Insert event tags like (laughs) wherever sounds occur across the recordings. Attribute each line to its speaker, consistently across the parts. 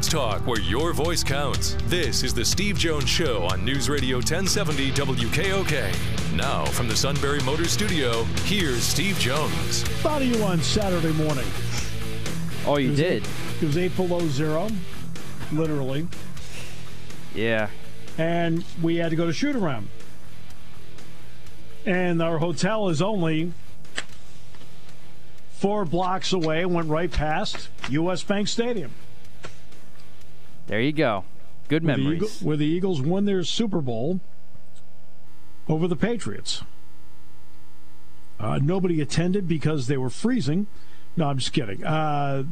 Speaker 1: Sports talk where your voice counts. This is the Steve Jones Show on News Radio 1070 WKOK. Now, from the Sunbury Motor Studio, here's Steve Jones.
Speaker 2: Thought of you on Saturday morning.
Speaker 3: Oh, you
Speaker 2: it
Speaker 3: did?
Speaker 2: Eight, it was eight oh below zero, literally.
Speaker 3: Yeah.
Speaker 2: And we had to go to shoot around. And our hotel is only four blocks away, went right past U.S. Bank Stadium.
Speaker 3: There you go. Good
Speaker 2: where
Speaker 3: memories.
Speaker 2: The Eagle, where the Eagles won their Super Bowl over the Patriots. Uh, nobody attended because they were freezing. No, I'm just kidding. Uh,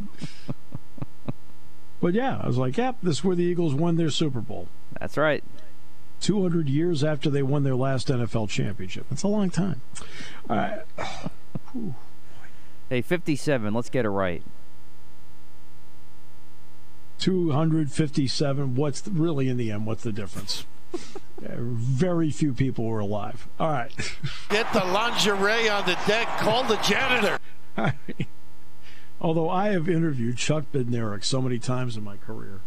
Speaker 2: (laughs) but yeah, I was like, yep, this is where the Eagles won their Super Bowl.
Speaker 3: That's right.
Speaker 2: 200 years after they won their last NFL championship. That's a long time. Uh, (sighs)
Speaker 3: hey, 57. Let's get it right.
Speaker 2: 257. What's the, really in the end? What's the difference? (laughs) Uh, very few people were alive. All right. (laughs)
Speaker 4: Get the lingerie on the deck. Call the janitor. (laughs)
Speaker 2: Although I have interviewed Chuck Bednarik so many times in my career.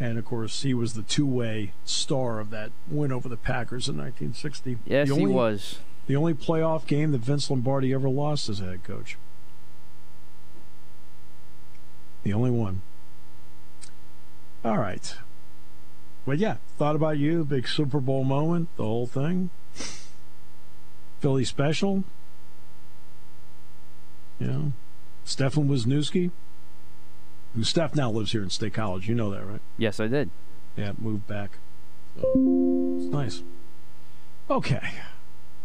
Speaker 2: And of course, he was the two way star of that win over the Packers in 1960.
Speaker 3: Yes, only, he was.
Speaker 2: The only playoff game that Vince Lombardi ever lost as a head coach. The only one. All right. But yeah, thought about you, big Super Bowl moment, the whole thing. Philly special. You know, Stefan Wisniewski, who Steph now lives here in State College. You know that, right?
Speaker 3: Yes, I did.
Speaker 2: Yeah, moved back. So, it's nice. Okay.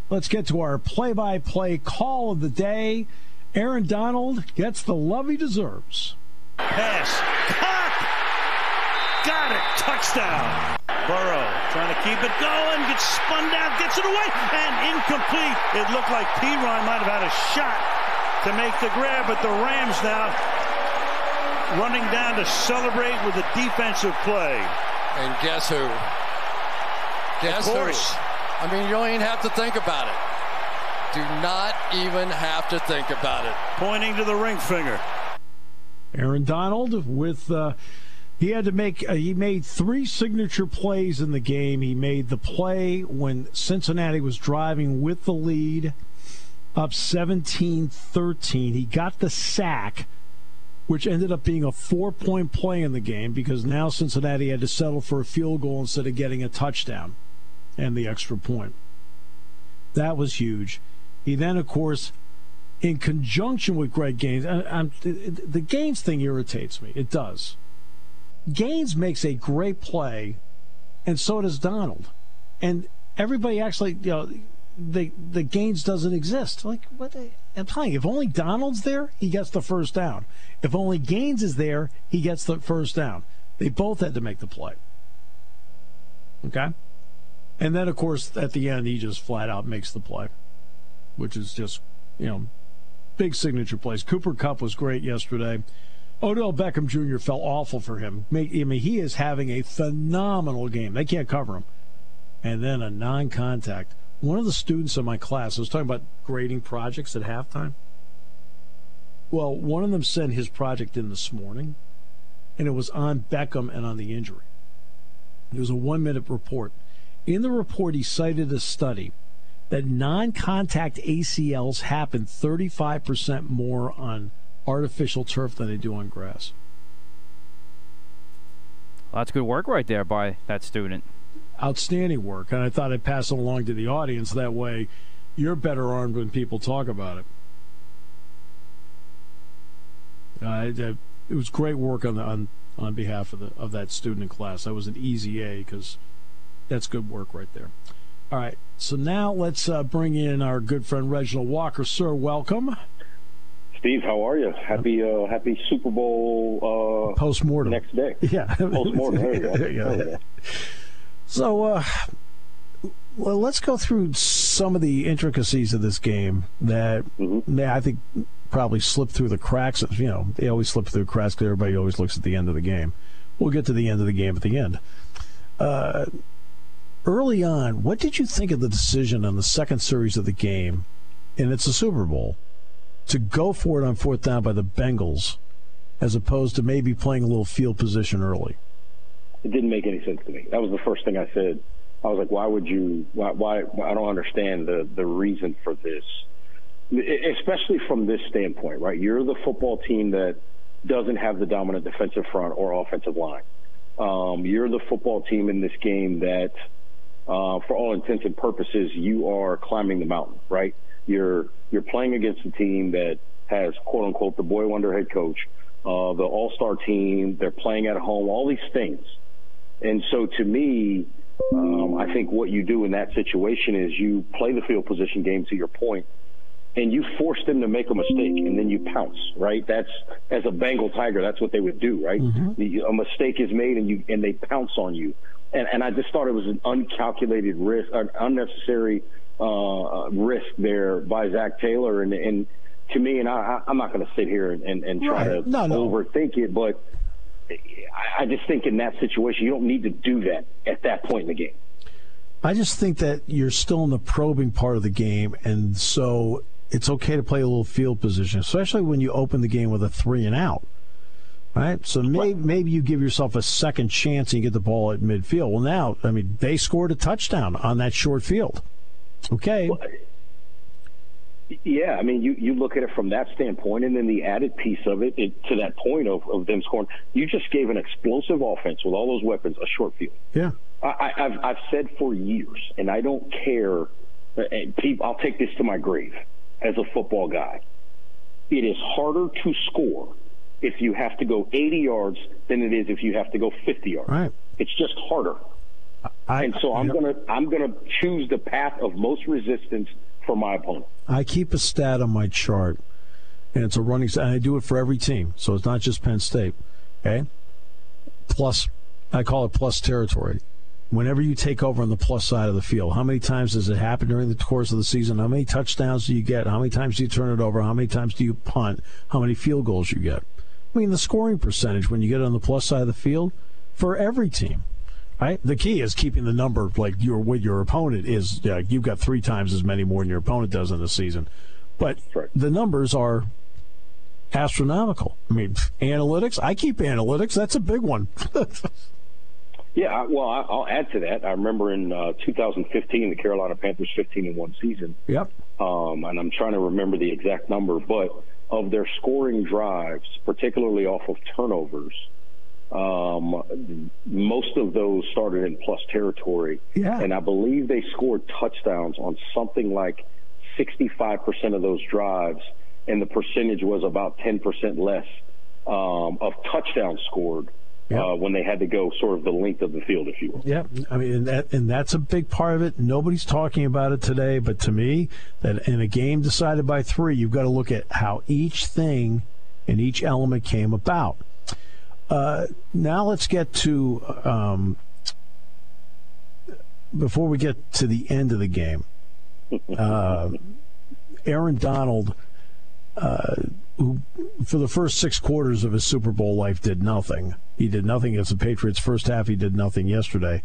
Speaker 2: Let's get to our play by play call of the day. Aaron Donald gets the love he deserves.
Speaker 5: Pass. Caught! Got it. Touchdown. Burrow trying to keep it going. Gets spun down. Gets it away. And incomplete. It looked like Perine might have had a shot to make the grab, but the Rams now running down to celebrate with a defensive play.
Speaker 6: And guess who? Guess
Speaker 5: of course.
Speaker 6: who? I mean, you don't even have to think about it. Do not even have to think about it.
Speaker 5: Pointing to the ring finger.
Speaker 2: Aaron Donald with uh, he had to make uh, he made three signature plays in the game. He made the play when Cincinnati was driving with the lead up 17-13. He got the sack which ended up being a four-point play in the game because now Cincinnati had to settle for a field goal instead of getting a touchdown and the extra point. That was huge. He then of course in conjunction with Greg Gaines, I, the Gaines thing irritates me. It does. Gaines makes a great play, and so does Donald. And everybody actually, you know, the the Gaines doesn't exist. Like what? I'm telling you, if only Donald's there, he gets the first down. If only Gaines is there, he gets the first down. They both had to make the play. Okay, and then of course at the end he just flat out makes the play, which is just you know big signature plays. Cooper Kupp was great yesterday. Odell Beckham Jr. felt awful for him. I mean, he is having a phenomenal game. They can't cover him. And then a non contact. One of the students in my class, I was talking about grading projects at halftime. Well, one of them sent his project in this morning, and it was on Beckham and on the injury. It was a one minute report. In the report, he cited a study that non contact ACLs happen 35% more on artificial turf than they do on grass.
Speaker 3: Well, that's good work right there by that student.
Speaker 2: Outstanding work. And I thought I'd pass it along to the audience. That way, you're better armed when people talk about it. Uh, it, it was great work on, the, on on behalf of the of that student in class. That was an easy A because that's good work right there. All right. So now let's uh, bring in our good friend Reginald Walker. Sir, welcome.
Speaker 7: Steve, how are you? Happy uh, Happy Super Bowl uh,
Speaker 2: Post mortem.
Speaker 7: next day. (laughs)
Speaker 2: Yeah.
Speaker 7: Post mortem. There you go.
Speaker 2: There you go.
Speaker 7: There you go.
Speaker 2: So, uh, well, let's go through some of the intricacies of this game that
Speaker 7: Mm-hmm.
Speaker 2: that I think probably slipped through the cracks. You know, they always slip through the cracks because everybody always looks at the end of the game. We'll get to the end of the game at the end. Uh, early on, what did you think of the decision on the second series of the game, and it's a Super Bowl, to go for it on fourth down by the Bengals, as opposed to maybe playing a little field position early?
Speaker 7: It didn't make any sense to me. That was the first thing I said. I was like, why would you? Why? why I don't understand the the reason for this, especially from this standpoint, right? You're the football team that doesn't have the dominant defensive front or offensive line. Um, you're the football team in this game that, uh, for all intents and purposes, you are climbing the mountain, right? You're you're playing against a team that has quote unquote the boy wonder head coach, uh, the all star team. They're playing at home. All these things. And so to me, um, I think what you do in that situation is you play the field position game to your point, and you force them to make a mistake, and then you pounce. Right? That's as a Bengal tiger, that's what they would do. Right? The- A mistake is made, and you and they pounce on you. And, and I just thought it was an uncalculated risk, an unnecessary uh, risk there by Zac Taylor. And, and to me, and I, I'm not going to sit here and, and, try
Speaker 2: Right.
Speaker 7: to
Speaker 2: No, no.
Speaker 7: overthink it, but I- I just think in that situation, you don't need to do that at that point in the game.
Speaker 2: I just think that you're still in the probing part of the game, and so it's okay to play a little field position, especially when you open the game with a three and out. Right? So maybe, maybe you give yourself a second chance and you get the ball at midfield. Well, now, I mean, they scored a touchdown on that short field. Okay.
Speaker 7: Yeah, I mean, you, you look at it from that standpoint, and then the added piece of it, it to that point of, of them scoring. You just gave an explosive offense with all those weapons a short field.
Speaker 2: Yeah.
Speaker 7: I, I- I've, I've said for years, and I don't care. Uh, People, I'll take this to my grave as a football guy. It is harder to score if you have to go 80 yards than it is if you have to go 50 yards.
Speaker 2: Right.
Speaker 7: It's just harder.
Speaker 2: I,
Speaker 7: And so I'm
Speaker 2: you know,
Speaker 7: gonna I'm gonna choose the path of most resistance for my opponent.
Speaker 2: I keep a stat on my chart, and it's a running stat. And I do it for every team, so it's not just Penn State. Okay, plus I call it plus territory. Whenever you take over on the plus side of the field, how many times does it happen during the course of the season? How many touchdowns do you get? How many times do you turn it over? How many times do you punt? How many field goals you get? I mean, the scoring percentage when you get on the plus side of the field for every team. Right. The key is keeping the number like you're with your opponent is yeah, you've got three times as many more than your opponent does in the season, but
Speaker 7: Right.
Speaker 2: the numbers are astronomical. I mean, analytics. I keep analytics. That's a big one. (laughs)
Speaker 7: Yeah, well, I'll add to that. I remember in uh, 2015, the Carolina Panthers 15 in one season,
Speaker 2: yep.
Speaker 7: um, and I'm trying to remember the exact number, but of their scoring drives, particularly off of turnovers, um, most of those started in plus territory.
Speaker 2: Yeah.
Speaker 7: And I believe they scored touchdowns on something like 65% of those drives, and the percentage was about 10% less um, of touchdowns scored uh, when they had to go sort of the length of the field, if you will.
Speaker 2: Yeah, I mean, and, that, and that's a big part of it. Nobody's talking about it today, but to me, that in a game decided by three, you've got to look at how each thing and each element came about. Uh, now let's get to um, before we get to the end of the game. Uh, Aaron Donald, uh, who for the first six quarters of his Super Bowl life did nothing. He did nothing against the Patriots. First half, he did nothing yesterday.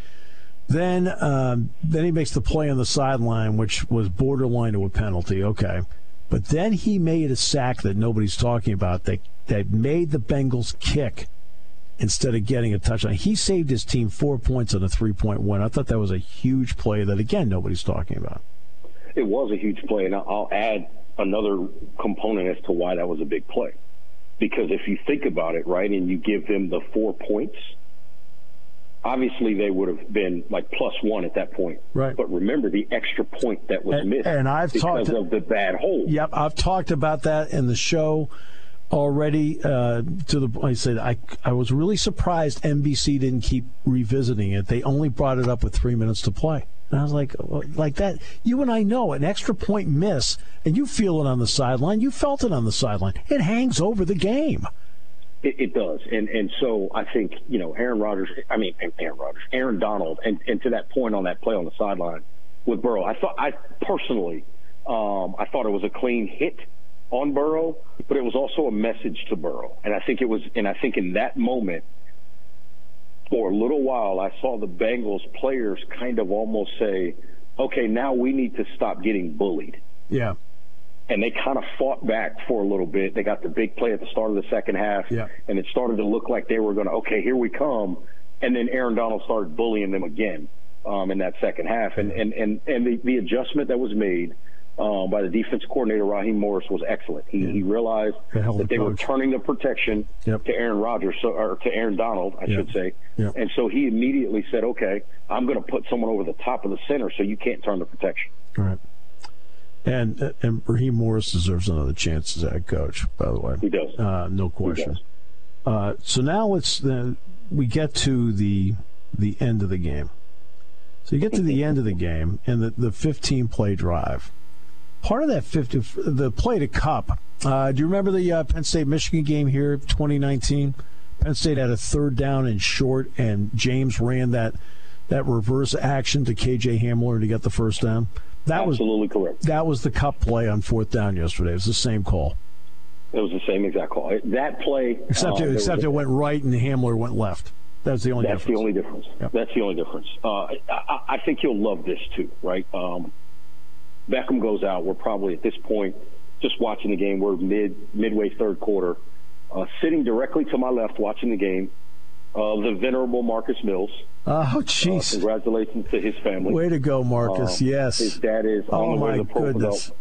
Speaker 2: Then, um, then he makes the play on the sideline, which was borderline to a penalty. Okay, but then he made a sack that nobody's talking about that that made the Bengals kick instead of getting a touchdown. He saved his team four points on a three point win. I thought that was a huge play that again nobody's talking about.
Speaker 7: It was a huge play, and I'll add another component as to why that was a big play. Because if you think about it, right, and you give them the four points, obviously they would have been like plus one at that point.
Speaker 2: Right.
Speaker 7: But remember the extra point that was
Speaker 2: And-
Speaker 7: missed
Speaker 2: and I've
Speaker 7: because
Speaker 2: talked-
Speaker 7: of the bad hold.
Speaker 2: Yep, I've talked about that in the show already. Uh, to the I said I I was really surprised NBC didn't keep revisiting it. They only brought it up with three minutes to play. And I was like, like that. You and I know an extra point miss, and you feel it on the sideline. You felt it on the sideline. It hangs over the game.
Speaker 7: It, it does, and and so I think you know Aaron Rodgers. I mean Aaron Rodgers, Aaron Donald, and and to that point on that play on the sideline with Burrow, I thought I personally, um, I thought it was a clean hit on Burrow, but it was also a message to Burrow, and I think it was, and I think in that moment for a little while, I saw the Bengals players kind of almost say, okay, now we need to stop getting bullied.
Speaker 2: Yeah.
Speaker 7: And they kind of fought back for a little bit. They got the big play at the start of the second half,
Speaker 2: yeah.
Speaker 7: and it started to look like they were going to, okay, here we come. And then Aaron Donald started bullying them again um, in that second half. And, and, and, and the, the adjustment that was made – uh, by the defense coordinator Raheem Morris was excellent. He, yeah. he realized
Speaker 2: the
Speaker 7: that they
Speaker 2: coach.
Speaker 7: were turning the protection
Speaker 2: yep.
Speaker 7: to Aaron Rodgers, so, or to Aaron Donald, I
Speaker 2: yep.
Speaker 7: should say.
Speaker 2: Yep.
Speaker 7: And so he immediately said, "Okay, I'm going to put someone over the top of the center, so you can't turn the protection."
Speaker 2: All right. And and Raheem Morris deserves another chance as head coach. By the way,
Speaker 7: he does.
Speaker 2: Uh, no question.
Speaker 7: Does.
Speaker 2: Uh, so now let's then we get to the the end of the game. So you get to the (laughs) end of the game and the, the 15 play drive part of that 50, the play to Kupp. Uh, do you remember the uh, Penn State Michigan game here, 2019? Penn State had a third down and short, and James ran that that reverse action to KJ Hamler to get the first down. That
Speaker 7: Absolutely
Speaker 2: was
Speaker 7: correct.
Speaker 2: That was the Kupp play on fourth down yesterday. It was the same call.
Speaker 7: It was the same exact call. That play,
Speaker 2: except
Speaker 7: uh,
Speaker 2: it, except it went right and Hamler went left. That's the only.
Speaker 7: That's
Speaker 2: difference.
Speaker 7: the only difference.
Speaker 2: Yep.
Speaker 7: That's the only difference. Uh, I, I, think you'll love this too, right? Um, Beckham goes out. We're probably at this point just watching the game. We're mid midway third quarter. Uh, sitting directly to my left, watching the game, uh, the venerable Marcus Mills.
Speaker 2: Oh, jeez!
Speaker 7: Uh, congratulations to his family.
Speaker 2: Way to go, Marcus! yes,
Speaker 7: his dad is
Speaker 2: oh,
Speaker 7: on the way to the Pro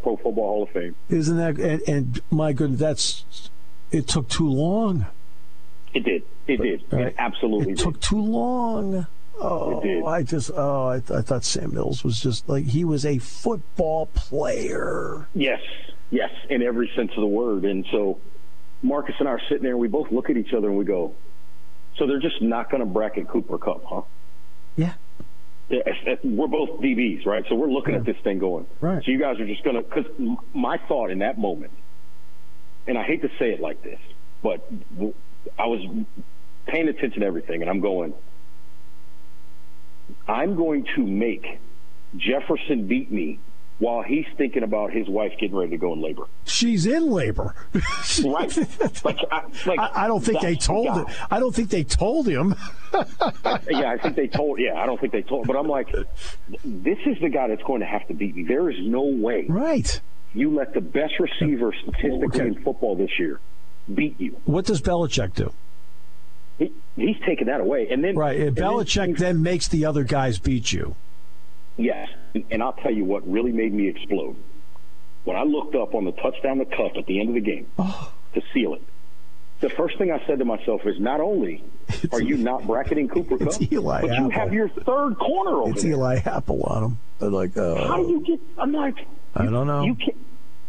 Speaker 7: Pro Football Hall of Fame.
Speaker 2: Isn't that and, and my goodness, that's it took too long.
Speaker 7: It did. It did.
Speaker 2: Right.
Speaker 7: It absolutely
Speaker 2: it
Speaker 7: did.
Speaker 2: took too long. Oh, I just oh, I, I, thought Sam Mills was just like he was a football player.
Speaker 7: Yes, yes, in every sense of the word. And so Marcus and I are sitting there, and we both look at each other and we go, "So they're just not going to bracket Cooper Kupp, huh?"
Speaker 2: Yeah.
Speaker 7: Yeah, we're both DBs, right? So we're looking
Speaker 2: yeah.
Speaker 7: at this thing going.
Speaker 2: Right.
Speaker 7: So you guys are just going to because my thought in that moment, and I hate to say it like this, but I was paying attention to everything, and I'm going I'm going to make Jefferson beat me while he's thinking about his wife getting ready to go in labor.
Speaker 2: She's in labor. (laughs)
Speaker 7: right. Like, I, like,
Speaker 2: I, I don't think they told
Speaker 7: the
Speaker 2: it. I don't think they told him. (laughs)
Speaker 7: yeah, I think they told. Yeah, I don't think they told. But I'm like, this is the guy that's going to have to beat me. There is no way.
Speaker 2: Right.
Speaker 7: You let the best receiver statistically
Speaker 2: Okay.
Speaker 7: in football this year beat you.
Speaker 2: What does Belichick do?
Speaker 7: He, he's taken that away, and then
Speaker 2: Right. And
Speaker 7: and then-
Speaker 2: Belichick then makes the other guys beat you.
Speaker 7: Yes, and I'll tell you what really made me explode. When I looked up on the touchdown to Kupp at the end of the game
Speaker 2: Oh.
Speaker 7: to seal it, the first thing I said to myself is, not only are you not bracketing Cooper Kupp,
Speaker 2: Eli
Speaker 7: but you have your third corner over
Speaker 2: It's
Speaker 7: there.
Speaker 2: Eli Apple on him. They're like, uh,
Speaker 7: How do you get? I'm like,
Speaker 2: I don't know.
Speaker 7: you can't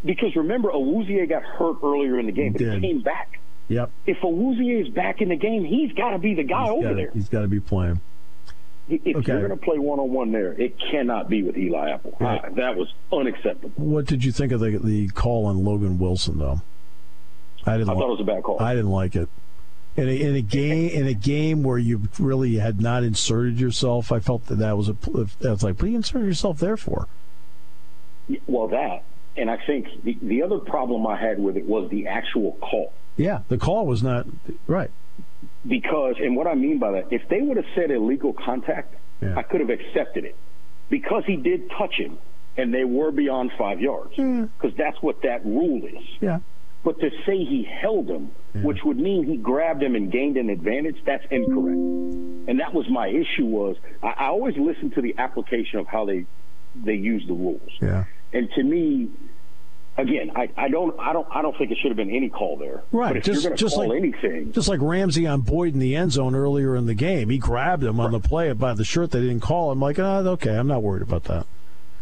Speaker 7: because remember, Awuzie got hurt earlier in the game, but he came back.
Speaker 2: Yep.
Speaker 7: If Awuzie is back in the game, he's got to be the guy
Speaker 2: He's
Speaker 7: over
Speaker 2: gotta-
Speaker 7: there.
Speaker 2: He's got to be playing.
Speaker 7: If
Speaker 2: Okay.
Speaker 7: you're going to play one on one there, it cannot be with Eli Apple.
Speaker 2: Right.
Speaker 7: I- that was unacceptable.
Speaker 2: What did you think of the the call on Logan Wilson though? I didn't.
Speaker 7: I
Speaker 2: li-
Speaker 7: thought it was a bad call.
Speaker 2: I didn't like it. In a, in a game in a game where you really had not inserted yourself, I felt that that was a. That was like, what do you insert yourself there for?
Speaker 7: Well, that, and I think the, the other problem I had with it was the actual call.
Speaker 2: Yeah, the call was not right.
Speaker 7: Because, and what I mean by that, if they would have said illegal contact,
Speaker 2: Yeah.
Speaker 7: I could have accepted it. Because he did touch him, and they were beyond five yards. Because that's what that rule is.
Speaker 2: Yeah.
Speaker 7: But to say he held him, which would mean he grabbed him and gained an advantage, that's incorrect. And that was my issue. Was I, I always listen to the application of how they they use the rules.
Speaker 2: Yeah.
Speaker 7: And to me, again, I, I don't I don't I don't think it should have been any call there.
Speaker 2: Right,
Speaker 7: But if
Speaker 2: just-
Speaker 7: you're going to
Speaker 2: just
Speaker 7: call
Speaker 2: like-
Speaker 7: anything,
Speaker 2: Just like Ramsey on Boyd in the end zone earlier in the game, he grabbed him on the play by the shirt. They didn't call him. Like, oh, okay, I'm not worried about that.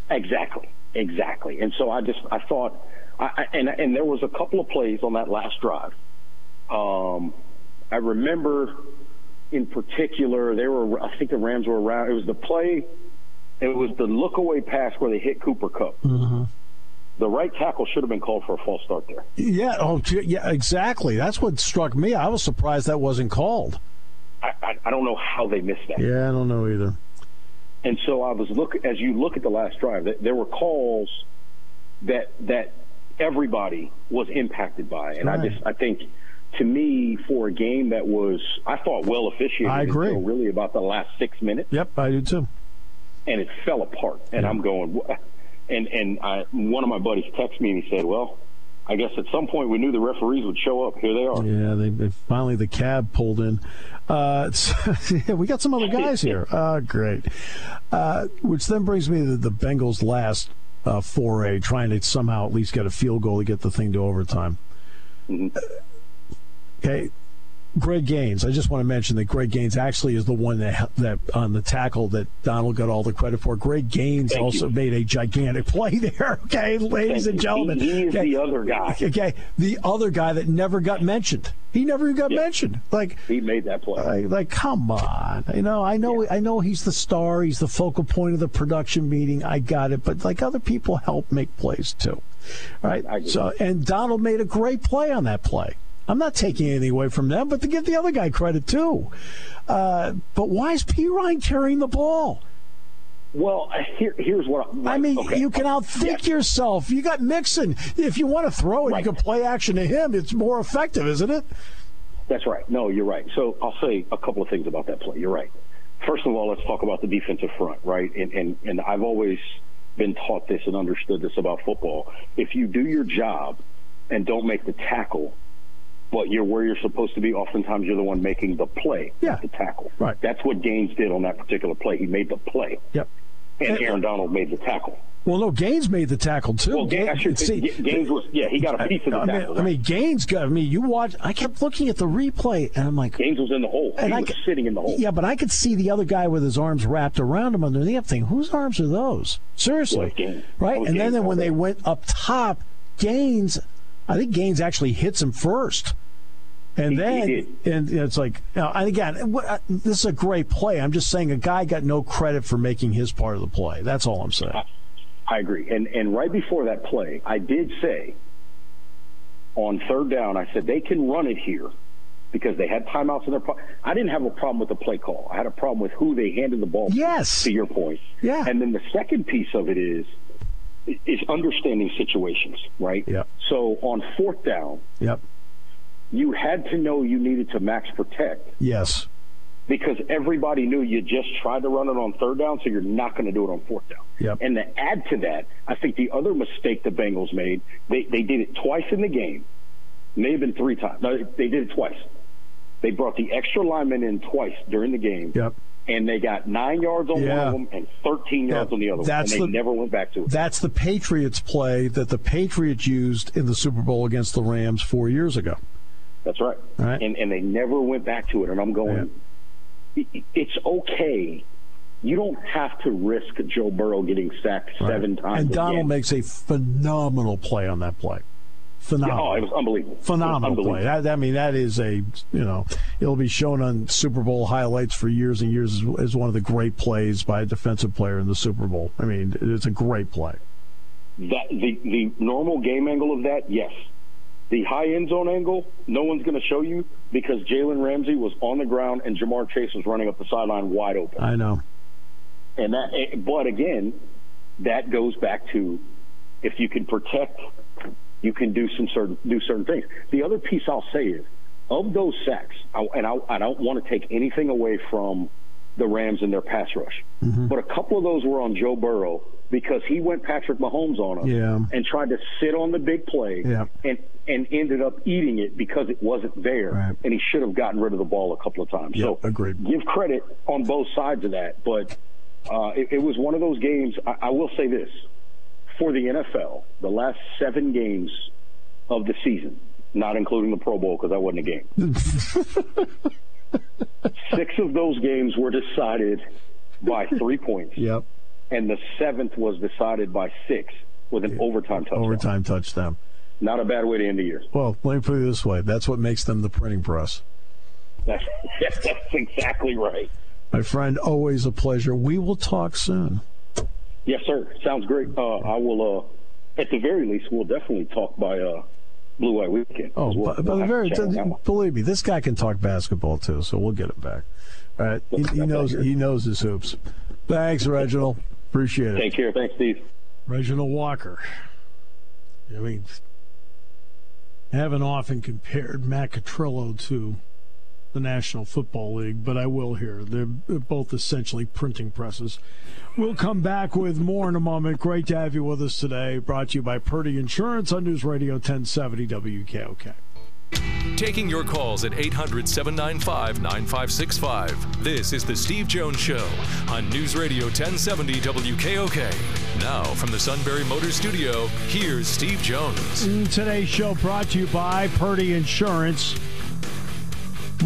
Speaker 7: Exactly, exactly. And so I just I thought, I, I, and and there was a couple of plays on that last drive. Um, I remember in particular they were I think the Rams were around. It was the play It was the look away pass where they hit Cooper Kupp.
Speaker 2: Mm-hmm.
Speaker 7: The right tackle should have been called for a false start there.
Speaker 2: Yeah. Oh, yeah. Exactly. That's what struck me. I was surprised that wasn't called.
Speaker 7: I, I, I don't know how they missed that.
Speaker 2: Yeah, I don't know either.
Speaker 7: And so I was look as you look at the last drive, there were calls that that everybody was impacted by, and
Speaker 2: Right.
Speaker 7: I just I think to me for a game that was I thought well officiated
Speaker 2: I agree.
Speaker 7: until really about the last six minutes,
Speaker 2: Yep, I do too.
Speaker 7: and it fell apart. And I'm going, "Wha-" and and I, one of my buddies texted me and he said, "Well, I guess at some point we knew the referees would show up. Here they are."
Speaker 2: Yeah, they, they finally the cab pulled in. Uh, (laughs) yeah, we got some other guys here. Uh, (laughs) great. Uh, which then brings me to the Bengals' last uh, foray, trying to somehow at least get a field goal to get the thing to overtime. Okay. Greg Gaines. I just want to mention that Greg Gaines actually is the one that that on the tackle that Donald got all the credit for. Greg Gaines
Speaker 7: Thank
Speaker 2: also
Speaker 7: you.
Speaker 2: made a gigantic play (laughs) there. Okay, ladies and gentlemen.
Speaker 7: he is
Speaker 2: Okay.
Speaker 7: the other guy.
Speaker 2: Okay, the other guy that never got mentioned. He never got mentioned. Like,
Speaker 7: He made that play.
Speaker 2: like, like, come on. You know, I know, I know he's the star. He's the focal point of the production meeting. I got it. But like other people help make plays too. All right. So, and Donald made a great play on that play. I'm not taking anything away from them, but to give the other guy credit too. Uh, but why is Perine carrying the ball?
Speaker 7: Well, here, here's what I,
Speaker 2: I mean,
Speaker 7: okay.
Speaker 2: you can outthink yourself. You got Mixon. If you want to throw it,
Speaker 7: Right.
Speaker 2: you can play action to him. It's more effective, isn't it?
Speaker 7: That's right. No, you're right. So I'll say a couple of things about that play. You're right. First of all, let's talk about the defensive front, right? And and and I've always been taught this and understood this about football. If you do your job and don't make the tackle, but you're where you're supposed to be, oftentimes you're the one making the play,
Speaker 2: Yeah.
Speaker 7: the tackle.
Speaker 2: Right.
Speaker 7: That's what Gaines did on that particular play. He made the play,
Speaker 2: Yep.
Speaker 7: and
Speaker 2: And- uh,
Speaker 7: Aaron Donald made the tackle.
Speaker 2: Well, no, Gaines made the tackle too.
Speaker 7: Well, Gaines, I should
Speaker 2: see,
Speaker 7: Gaines was yeah, he got a piece of the
Speaker 2: I
Speaker 7: tackle.
Speaker 2: mean, I mean, Gaines got. I mean, you watch. I kept looking at the replay, and I'm like,
Speaker 7: Gaines was in the hole.
Speaker 2: And
Speaker 7: he
Speaker 2: I
Speaker 7: was
Speaker 2: could-
Speaker 7: sitting in the hole.
Speaker 2: yeah, but I could see the other guy with his arms wrapped around him underneath. Thing, whose arms are those? Seriously, right? And then,
Speaker 7: Gaines
Speaker 2: then
Speaker 7: all
Speaker 2: when they went up top, Gaines, I think Gaines actually hits him first. And
Speaker 7: He- he
Speaker 2: then,
Speaker 7: did.
Speaker 2: and it's like, you know, and again, what- uh, this is a great play. I'm just saying a guy got no credit for making his part of the play. That's all I'm saying.
Speaker 7: I agree. And and right before that play, I did say on third down, I said they can run it here because they had timeouts in their. Po- I didn't have a problem with the play call. I had a problem with who they handed the ball. to,
Speaker 2: Yes.
Speaker 7: To your point.
Speaker 2: Yeah.
Speaker 7: And then the second piece of it is is understanding situations, right?
Speaker 2: Yep.
Speaker 7: So on fourth down,
Speaker 2: Yep.
Speaker 7: you had to know you needed to max protect
Speaker 2: Yes.
Speaker 7: because everybody knew you just tried to run it on third down, so you're not going to do it on fourth down.
Speaker 2: Yep.
Speaker 7: And to add to that, I think the other mistake the Bengals made, they, they did it twice in the game. May have been three times. No, they did it twice. They brought the extra lineman in twice during the game,
Speaker 2: Yep.
Speaker 7: And they got nine yards on one of them and 13 yards
Speaker 2: Yeah,
Speaker 7: on the other
Speaker 2: that's
Speaker 7: one, and they
Speaker 2: the-
Speaker 7: never went back to it.
Speaker 2: That's the Patriots play that the Patriots used in the Super Bowl against the Rams four years ago.
Speaker 7: That's right.
Speaker 2: Right.
Speaker 7: And and they never went back to it. And I'm going, "I- it's okay. You don't have to risk Joe Burrow getting sacked seven times.
Speaker 2: And Donald
Speaker 7: again.
Speaker 2: makes a phenomenal play on that play. Phenomenal.
Speaker 7: Oh, it was unbelievable. Was
Speaker 2: Phenomenal play.
Speaker 7: unbelievable.
Speaker 2: That, I mean, that is a, you know, it'll be shown on Super Bowl highlights for years and years as, as one of the great plays by a defensive player in the Super Bowl. I mean, it's a great play.
Speaker 7: That the the normal game angle of that, yes. The high end zone angle, no one's going to show you because Jalen Ramsey was on the ground and Ja'Marr Chase was running up the sideline wide open.
Speaker 2: I know.
Speaker 7: And that, eh, but again, that goes back to if you can protect, you can do some certain do certain things. The other piece I'll say is of those sacks, I, and I, I don't want to take anything away from the Rams and their pass rush, but a couple of those were on Joe Burrow because he went Patrick Mahomes on him
Speaker 2: Yeah.
Speaker 7: and tried to sit on the big play
Speaker 2: Yeah.
Speaker 7: and and ended up eating it because it wasn't there,
Speaker 2: Right.
Speaker 7: and he should have gotten rid of the ball a couple of times.
Speaker 2: Yeah,
Speaker 7: so
Speaker 2: agreed.
Speaker 7: give credit on both sides of that, but uh, it, it was one of those games. I, I will say this for the NFL, the last seven games of the season, not including the Pro Bowl because that wasn't a game. (laughs) Six of those games were decided by three points,
Speaker 2: Yep.
Speaker 7: and the seventh was decided by six with an overtime touchdown.
Speaker 2: Overtime touchdown.
Speaker 7: Not a bad way to end the year.
Speaker 2: Well, let me put it this way that's what makes them the printing press.
Speaker 7: That's, (laughs) that's exactly right.
Speaker 2: My friend, always a pleasure. We will talk soon.
Speaker 7: Yes, sir. Sounds great. Uh, I will. Uh, at the very least, we'll definitely talk by uh, Blue Eye Weekend.
Speaker 2: Oh,
Speaker 7: We'll-
Speaker 2: but,
Speaker 7: we'll
Speaker 2: but very,
Speaker 7: to chat on that one.
Speaker 2: believe me, this guy can talk basketball too, so we'll get it back. All right, he, he knows he knows his hoops. Thanks, Reginald. Appreciate it.
Speaker 7: Take care. Thanks, Steve.
Speaker 2: Reginald Walker. I mean, haven't often compared Matt Catrillo to the National Football League, but I will here. They're both essentially printing presses. We'll come back with more in a moment. Great to have you with us today. Brought to you by Purdy Insurance on News Radio 1070 WKOK.
Speaker 1: Taking your calls at 800 795 9565. This is The Steve Jones Show on News Radio 1070 WKOK. Now, from the Sunbury Motor Studio, here's Steve Jones.
Speaker 2: Today's show brought to you by Purdy Insurance.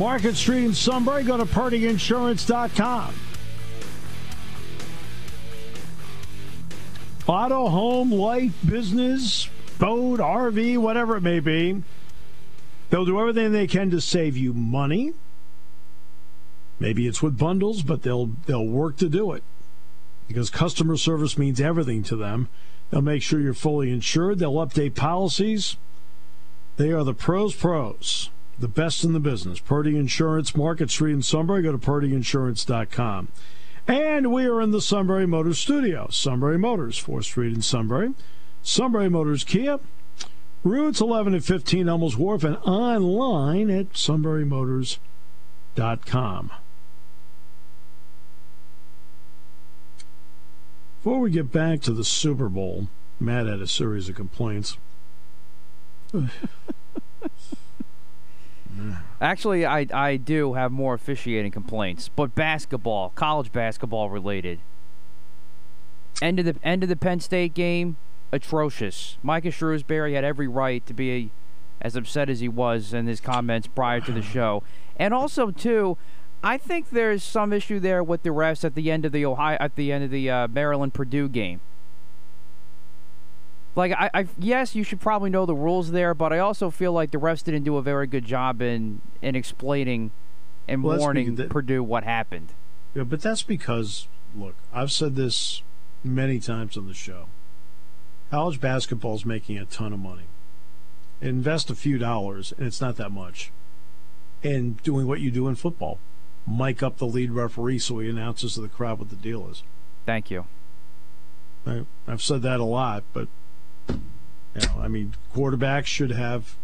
Speaker 2: Market Street in Sunbury. Go to purdyinsurance.com. Auto, home, life, business, boat, RV, whatever it may be. They'll do everything they can to save you money. Maybe it's with bundles, but they'll they'll work to do it. Because customer service means everything to them. They'll make sure you're fully insured. They'll update policies. They are the pros pros, the best in the business. Purdy Insurance, Market Street in Sunbury. Go to purdyinsurance.com. And we are in the Sunbury Motors studio. Sunbury Motors, 4th Street in Sunbury. Sunbury Motors Kia. Routes 11 and 15 Hummels Wharf and online at sunburymotors.com. Before we get back to the Super Bowl, Matt had a series of complaints. (laughs)
Speaker 3: Actually, I I do have more officiating complaints, but basketball, college basketball related. End of the end of the Penn State game, atrocious. Micah Shrewsberry had every right to be as upset as he was in his comments prior to the show, and also too, I think there's some issue there with the refs at the end of the Ohio at the end of the uh, Maryland Purdue game. Like I, I, yes, you should probably know the rules there, but I also feel like the refs didn't do a very good job in in explaining and
Speaker 2: Well,
Speaker 3: warning
Speaker 2: that-
Speaker 3: Purdue what happened.
Speaker 2: Yeah, but that's because, look, I've said this many times on the show. College basketball is making a ton of money. Invest a few dollars, and it's not that much, And doing what you do in football. Mic up the lead referee so he announces to the crowd what the deal is.
Speaker 3: Thank you.
Speaker 2: I, I've said that a lot, but know, I mean, quarterbacks should have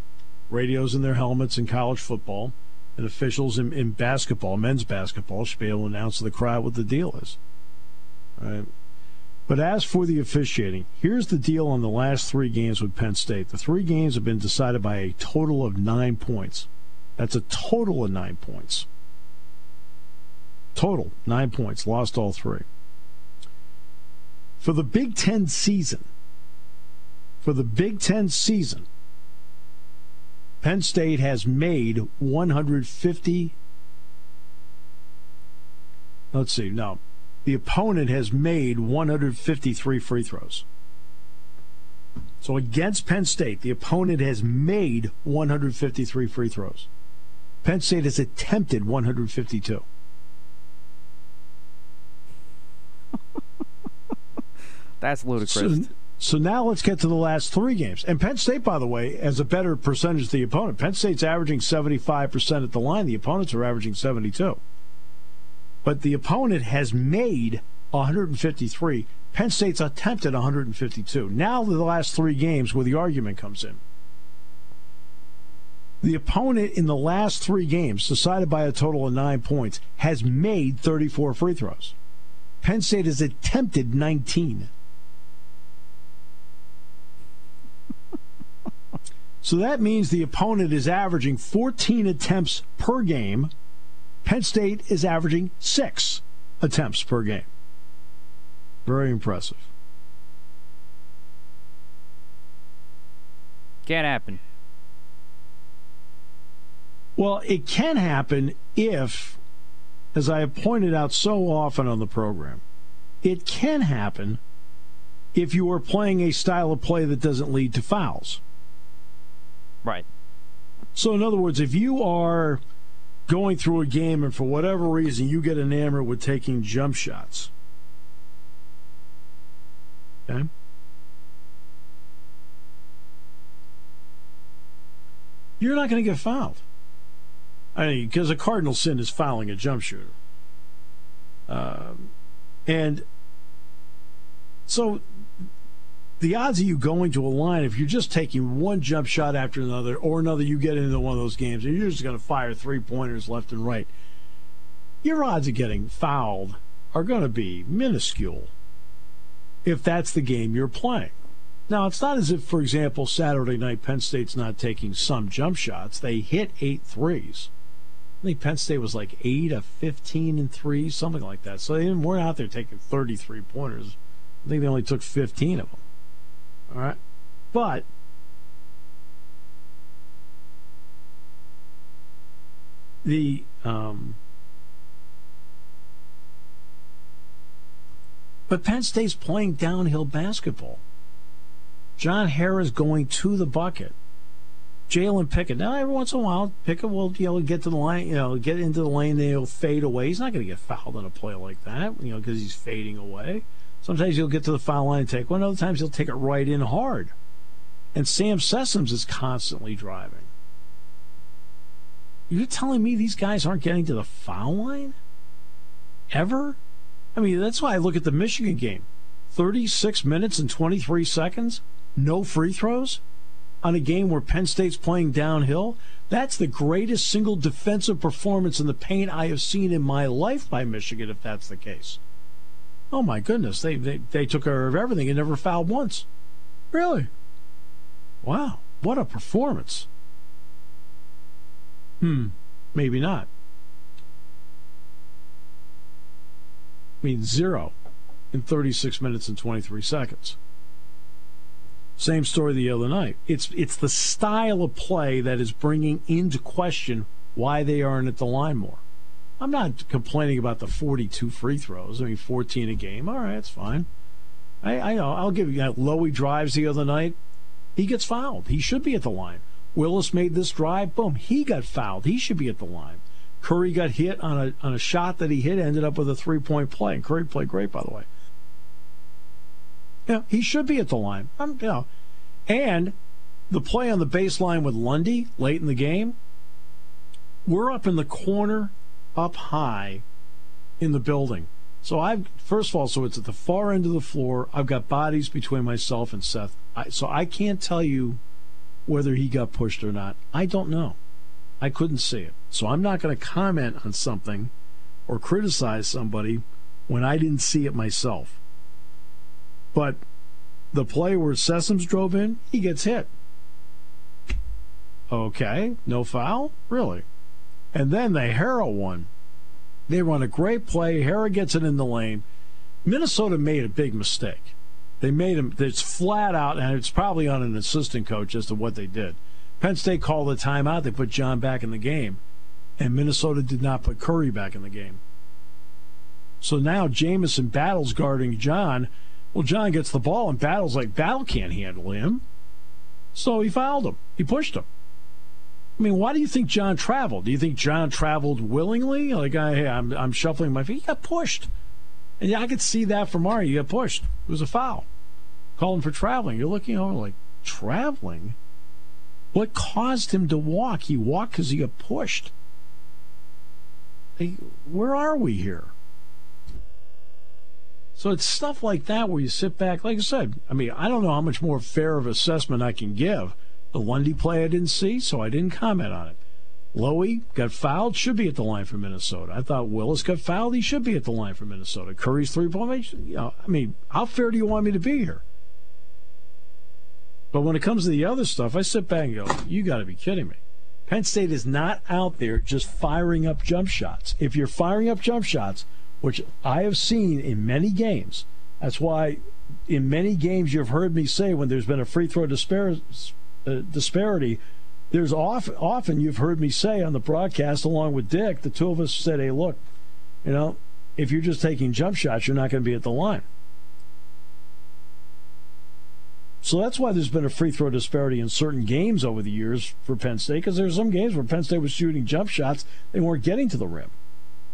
Speaker 2: radios in their helmets in college football, and officials in, in basketball, men's basketball, should be able to announce to the crowd what the deal is. But as for the officiating, here's the deal on the last three games with Penn State. The three games have been decided by a total of nine points. That's a total of nine points. Total, nine points. Lost all three. For the Big Ten season, for the Big Ten season, Penn State has made 150. Let's see, no. The opponent has made 153 free throws. So against Penn State, the opponent has made 153 free throws. Penn State has attempted 152. (laughs)
Speaker 3: That's ludicrous.
Speaker 2: So, so now let's get to the last three games. And Penn State, by the way, has a better percentage of the opponent. Penn State's averaging 75% at the line. The opponents are averaging 72. But the opponent has made 153. Penn State's attempted 152. Now the last three games where the argument comes in. The opponent in the last three games, decided by a total of nine points, has made 34 free throws. Penn State has attempted 19. So that means the opponent is averaging 14 attempts per game. Penn State is averaging six attempts per game. Very impressive.
Speaker 3: Can't happen.
Speaker 2: Well, it can happen if, as I have pointed out so often on the program, it can happen if you are playing a style of play that doesn't lead to fouls.
Speaker 3: Right.
Speaker 2: So, in other words, if you are going through a game and for whatever reason you get enamored with taking jump shots, Okay. You're not going to get fouled. I mean, because a cardinal sin is fouling a jump shooter. Um, and so the odds of you going to a line, if you're just taking one jump shot after another, or another, you get into one of those games and you're just going to fire three pointers left and right, your odds of getting fouled are going to be minuscule if that's the game you're playing. Now, it's not as if, for example, Saturday night Penn State's not taking some jump shots. They hit eight threes. I think Penn State was like 8 of 15 and 3, something like that. So they weren't out there taking 33 pointers. I think they only took 15 of them. All right. But the um, but Penn State's playing downhill basketball. John Harrar going to the bucket. Jalen Pickett. Now, every once in a while, Pickett will you know get to the line, you know, get into the lane, then he'll fade away. He's not going to get fouled on a play like that, you know, because he's fading away. Sometimes he'll get to the foul line and take one. Other times he'll take it right in hard. And Sam Sessoms is constantly driving. You're telling me these guys aren't getting to the foul line? Ever? I mean, that's why I look at the Michigan game. 36 minutes and 23 seconds, no free throws on a game where Penn State's playing downhill. That's the greatest single defensive performance in the paint I have seen in my life by Michigan, if that's the case. Oh my goodness, they, they, they took care of everything and never fouled once. Really? Wow, what a performance. Hmm, maybe not. I mean, zero in 36 minutes and 23 seconds. Same story the other night. It's it's the style of play that is bringing into question why they aren't at the line more. I'm not complaining about the 42 free throws. I mean, 14 a game. All right, it's fine. I, I know. I'll give you that. Loewe drives the other night. He gets fouled. He should be at the line. Willis made this drive. Boom. He got fouled. He should be at the line. Curry got hit on a on a shot that he hit. Ended up with a three point play. And Curry played great, by the way. Yeah, he should be at the line. I'm, you know, and the play on the baseline with Lundy late in the game. We're up in the corner, up high, in the building. So I've first of all, so it's at the far end of the floor. I've got bodies between myself and Seth. I, so I can't tell you whether he got pushed or not. I don't know. I couldn't see it. So I'm not going to comment on something or criticize somebody when I didn't see it myself. But the play where Sessoms drove in, he gets hit. Okay, no foul? Really? And then they Harrell one. They run a great play. Harrar gets it in the lane. Minnesota made a big mistake. They made him, it's flat out, and it's probably on an assistant coach as to what they did. Penn State called a timeout. They put John back in the game, and Minnesota did not put Curry back in the game. So now Jamison Battle's guarding John. Well, John gets the ball, and Battle's like, Battle can't handle him. So he fouled him. He pushed him. I mean, why do you think John traveled? Do you think John traveled willingly? Like, hey, I'm, I'm shuffling my feet. He got pushed. And yeah, I could see that from Mario. He got pushed. It was a foul. Calling for traveling. You're looking over like, traveling? What caused him to walk? He walked because he got pushed. Hey, where are we here? So it's stuff like that where you sit back. Like I said, I mean, I don't know how much more fair of assessment I can give. The Lundy play I didn't see, so I didn't comment on it. Loewe got fouled, should be at the line for Minnesota. I thought Willis got fouled, he should be at the line for Minnesota. Curry's three point, you know, I mean, how fair do you want me to be here? But when it comes to the other stuff, I sit back and go, you got to be kidding me. Penn State is not out there just firing up jump shots. If you're firing up jump shots, which I have seen in many games. That's why in many games you've heard me say when there's been a free throw dispar- uh, disparity, there's often, often you've heard me say on the broadcast along with Dick, the two of us said, hey, look, you know, if you're just taking jump shots, you're not going to be at the line. So that's why there's been a free throw disparity in certain games over the years for Penn State, because there's some games where Penn State was shooting jump shots, they weren't getting to the rim.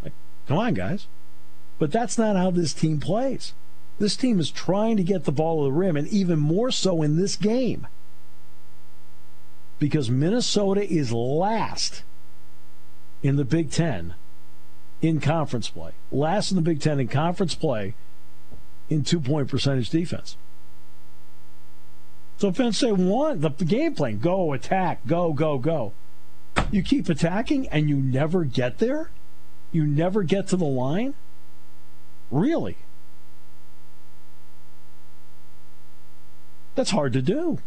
Speaker 2: Like, come on, guys. But that's not how this team plays. This team is trying to get the ball to the rim, and even more so in this game. Because Minnesota is last in the Big Ten in conference play. Last in the Big Ten in conference play in two point percentage defense. So Penn State want the game plan go, attack, go, go, go. You keep attacking and you never get there? You never get to the line? Really? That's hard to do.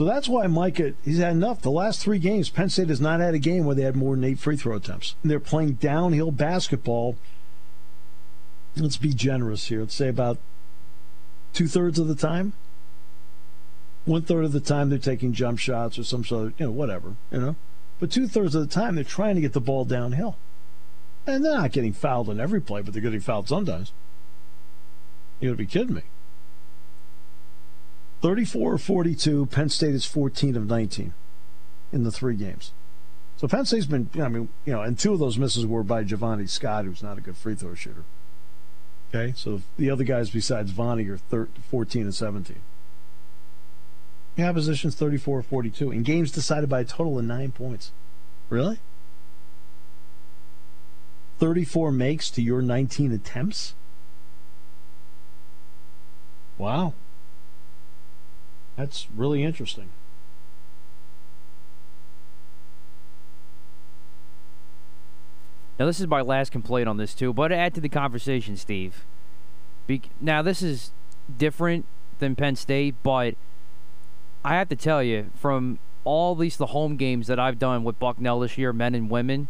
Speaker 2: So that's why Micah, he's had enough. The last three games, Penn State has not had a game where they had more than eight free throw attempts. And they're playing downhill basketball. Let's be generous here. Let's say about two thirds of the time. One third of the time they're taking jump shots or some sort of, you know, whatever, you know. But two thirds of the time they're trying to get the ball downhill. And they're not getting fouled on every play, but they're getting fouled sometimes. You gotta be kidding me. 34 or 42. Penn State is 14 of 19 in the three games. So Penn State's been, I mean, you know, and two of those misses were by Jevonnie Scott, who's not a good free throw shooter. Okay, so the other guys besides Vonnie are 13, 14 and 17. The opposition's 34 or 42 in games decided by a total of nine points. Really? 34 makes to your 19 attempts? Wow. That's really interesting.
Speaker 3: Now, this is my last complaint on this, too, but to add to the conversation, Steve. Be- now, this is different than Penn State, but I have to tell you, from all least the home games that I've done with Bucknell this year, men and women,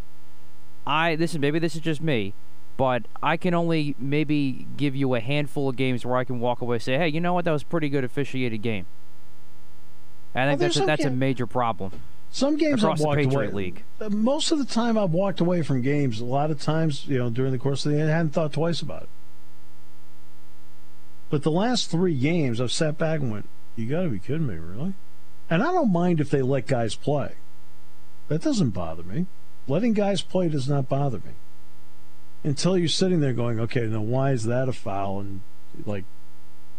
Speaker 3: I this is maybe this is just me, but I can only maybe give you a handful of games where I can walk away and say, hey, you know what, that was a pretty good officiated game. I think
Speaker 2: Well,
Speaker 3: that's a, that's a major problem.
Speaker 2: Some games
Speaker 3: Across
Speaker 2: I've
Speaker 3: the
Speaker 2: walked
Speaker 3: Patriot
Speaker 2: away.
Speaker 3: League.
Speaker 2: Uh, Most of the time, I've walked away from games. A lot of times, you know, during the course of the end, I hadn't thought twice about it. But the last three games, I've sat back and went, "You got to be kidding me, really?" And I don't mind if they let guys play. That doesn't bother me. Letting guys play does not bother me. Until you're sitting there going, "Okay, now why is that a foul?" And like,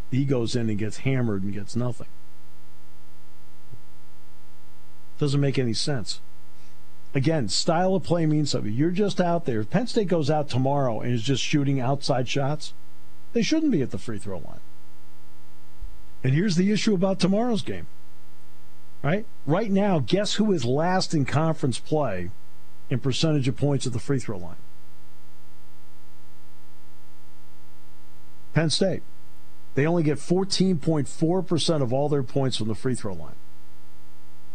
Speaker 2: he goes in and gets hammered and gets nothing. Doesn't make any sense. Again, style of play means something. You're just out there. If Penn State goes out tomorrow and is just shooting outside shots, they shouldn't be at the free throw line. And here's the issue about tomorrow's game. Right? Right now, guess who is last in conference play in percentage of points at the free throw line? Penn State. They only get 14.4% of all their points from the free throw line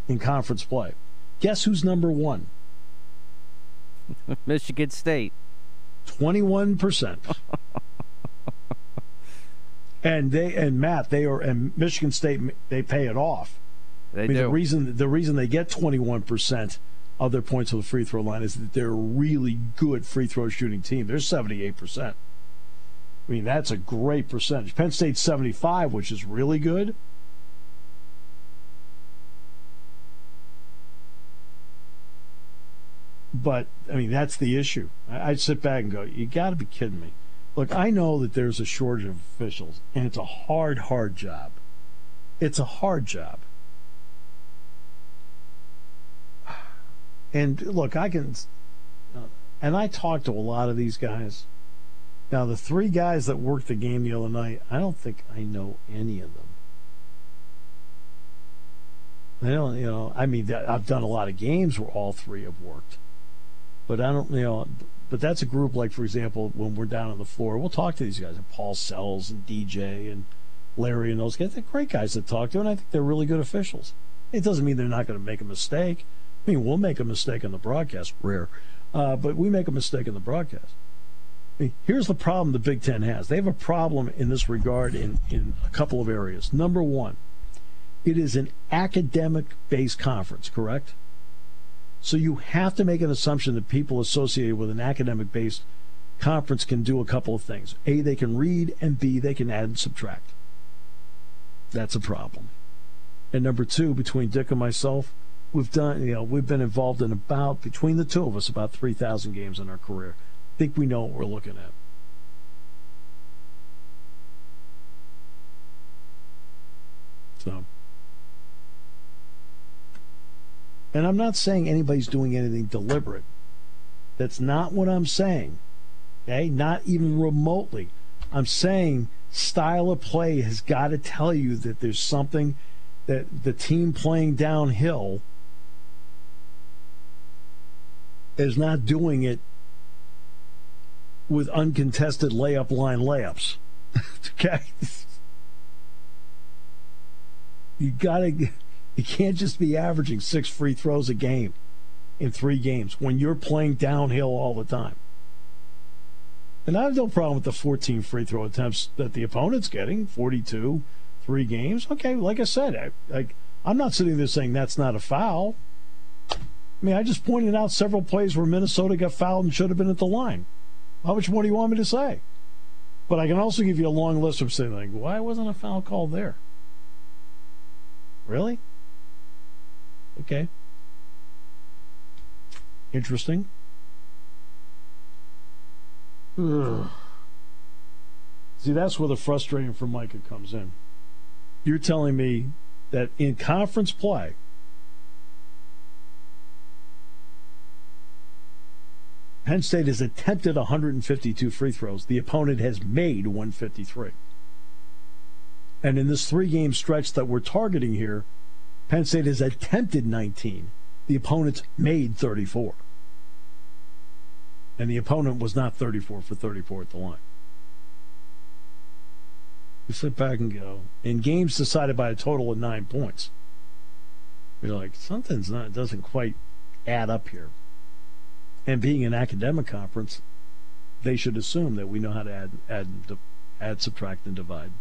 Speaker 2: in conference play. Guess who's number one? (laughs)
Speaker 3: Michigan State.
Speaker 2: 21%. (laughs) and they and Matt, they are and Michigan State they pay it off.
Speaker 3: They
Speaker 2: I mean,
Speaker 3: do.
Speaker 2: the reason the reason they get 21% of their points on the free throw line is that they're a really good free throw shooting team. They're 78%. I mean, that's a great percentage. Penn State's 75, which is really good. But I mean, that's the issue. I- sit back and go, "You got to be kidding me!" Look, I know that there's a shortage of officials, and it's a hard, hard job. It's a hard job. And look, I can, and I talk to a lot of these guys. Now, the three guys that worked the game the other night, I don't think I know any of them. I don't, you know, I mean, I've done a lot of games where all three have worked, but I don't, you know, but that's a group like, for example, when we're down on the floor, we'll talk to these guys, Paul Sells and DJ and Larry and those guys. They're great guys to talk to, and I think they're really good officials. It doesn't mean they're not going to make a mistake. I mean, we'll make a mistake on the broadcast, rare, uh, but we make a mistake in the broadcast. I mean, here's the problem the Big Ten has. They have a problem in this regard in, in a couple of areas. Number one, it is an academic based conference, correct? So you have to make an assumption that people associated with an academic based conference can do a couple of things. A, they can read, and B, they can add and subtract. That's a problem. And number two, between Dick and myself, we've done, you know, we've been involved in about between the two of us about three thousand games in our career. I think we know what we're looking at. So, and I'm not saying anybody's doing anything deliberate. That's not what I'm saying. Okay, not even remotely. I'm saying style of play has got to tell you that there's something that the team playing downhill is not doing it with uncontested layup line layups. (laughs) okay? (laughs) You got to you can't just be averaging 6 free throws a game in 3 games when you're playing downhill all the time. And I have no problem with the 14 free throw attempts that the opponent's getting, 42, three games. Okay, like I said, I, I, I'm not sitting there saying that's not a foul. I mean, I just pointed out several plays where Minnesota got fouled and should have been at the line. How much more do you want me to say? But I can also give you a long list of saying, like, why wasn't a foul called there? Really? Okay. Interesting. Ugh. See, that's where the frustrating for Micah comes in. You're telling me that in conference play, Penn State has attempted 152 free throws. The opponent has made 153. And in this three game stretch that we're targeting here, Penn State has attempted 19. The opponent's made 34 and the opponent was not 34 for 34 at the line. You sit back and go, in games decided by a total of nine points, you're like, something's not, doesn't quite add up here. And being an academic conference, they should assume that we know how to add, add, add, subtract, and divide.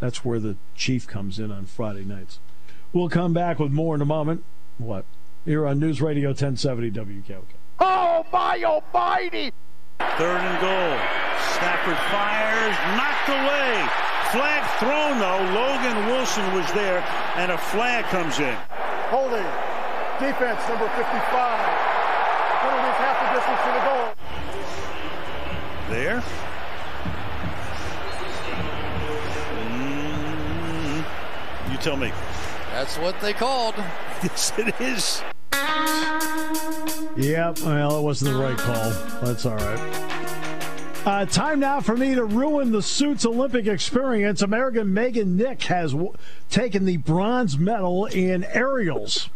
Speaker 2: That's where the chief comes in on Friday nights. We'll come back with more in a moment. What? Here on News Radio 1070 WKOK.
Speaker 4: Oh, my almighty!
Speaker 5: Third and goal. Stafford fires, knocked away. Flag thrown, though. Logan Wilson was there, and a flag comes in.
Speaker 8: Holding. Defense, number 55. Penalties half the distance to the goal.
Speaker 5: There. Tell me.
Speaker 6: That's what they called. (laughs)
Speaker 5: Yes, it is.
Speaker 2: Yep, well, it wasn't the right call. That's all right. Uh, time now for me to ruin the suits Olympic experience. American Megan Nick has w- taken the bronze medal in aerials.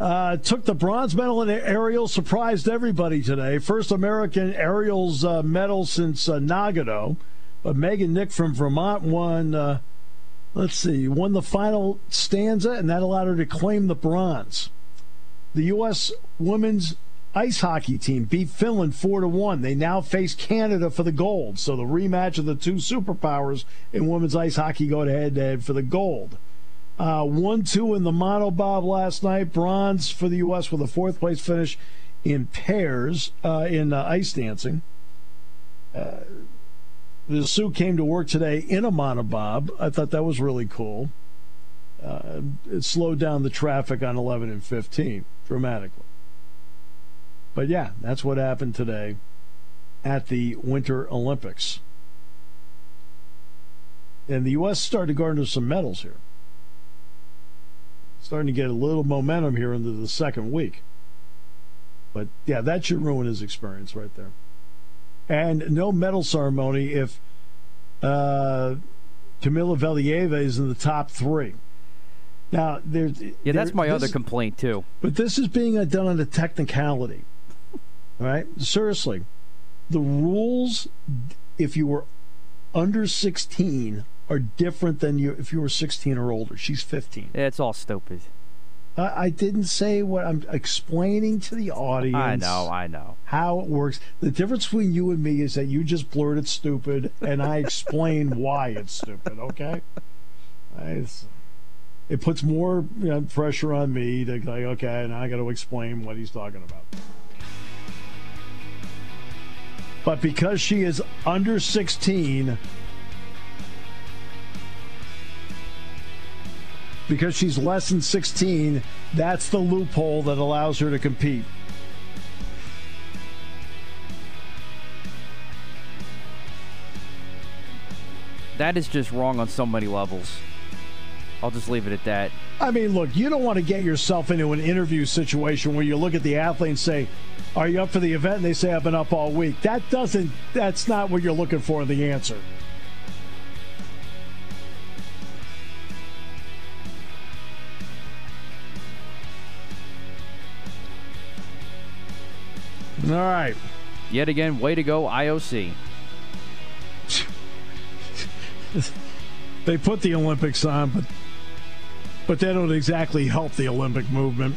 Speaker 2: Uh, took the bronze medal in aerials, surprised everybody today. First American aerials uh, medal since uh, Nagano. But Megan Nick from Vermont won uh, let's see, won the final stanza, and that allowed her to claim the bronze. The U.S. women's ice hockey team beat Finland 4 to 1. They now face Canada for the gold. So the rematch of the two superpowers in women's ice hockey go head to head for the gold. Uh, 1 2 in the monobob last night. Bronze for the U.S. with a fourth place finish in pairs uh, in uh, ice dancing. The Sioux came to work today in a monobob. I thought that was really cool. Uh, it slowed down the traffic on 11 and 15 dramatically. But yeah, that's what happened today at the Winter Olympics. And the U.S. started to garner some medals here. Starting to get a little momentum here into the second week. But yeah, that should ruin his experience right there and no medal ceremony if uh, Kamila Valieva is in the top three. Now, there's
Speaker 3: yeah, that's my other complaint too.
Speaker 2: But this is being done on a technicality, right? Seriously, the rules, if you were under 16, are different than you if you were 16 or older. She's 15.
Speaker 3: Yeah, it's all stupid.
Speaker 2: I didn't say what I'm explaining to the audience. I
Speaker 3: know, I know.
Speaker 2: How it works. The difference between you and me is that you just blurted stupid and I explain (laughs) why it's stupid, okay? It's, it puts more you know, pressure on me to, like, okay, now I got to explain what he's talking about. But because she is under 16, because she's less than 16, that's the loophole that allows her to compete.
Speaker 3: That is just wrong on so many levels. I'll just leave it at that.
Speaker 2: I mean, look, you don't want to get yourself into an interview situation where you look at the athlete and say, "Are you up for the event?" and they say, "I've been up all week." That doesn't. That's not what you're looking for. The answer. All right.
Speaker 3: Yet again, way to go, IOC.
Speaker 2: they put the Olympics on, but but they don't exactly help the Olympic movement.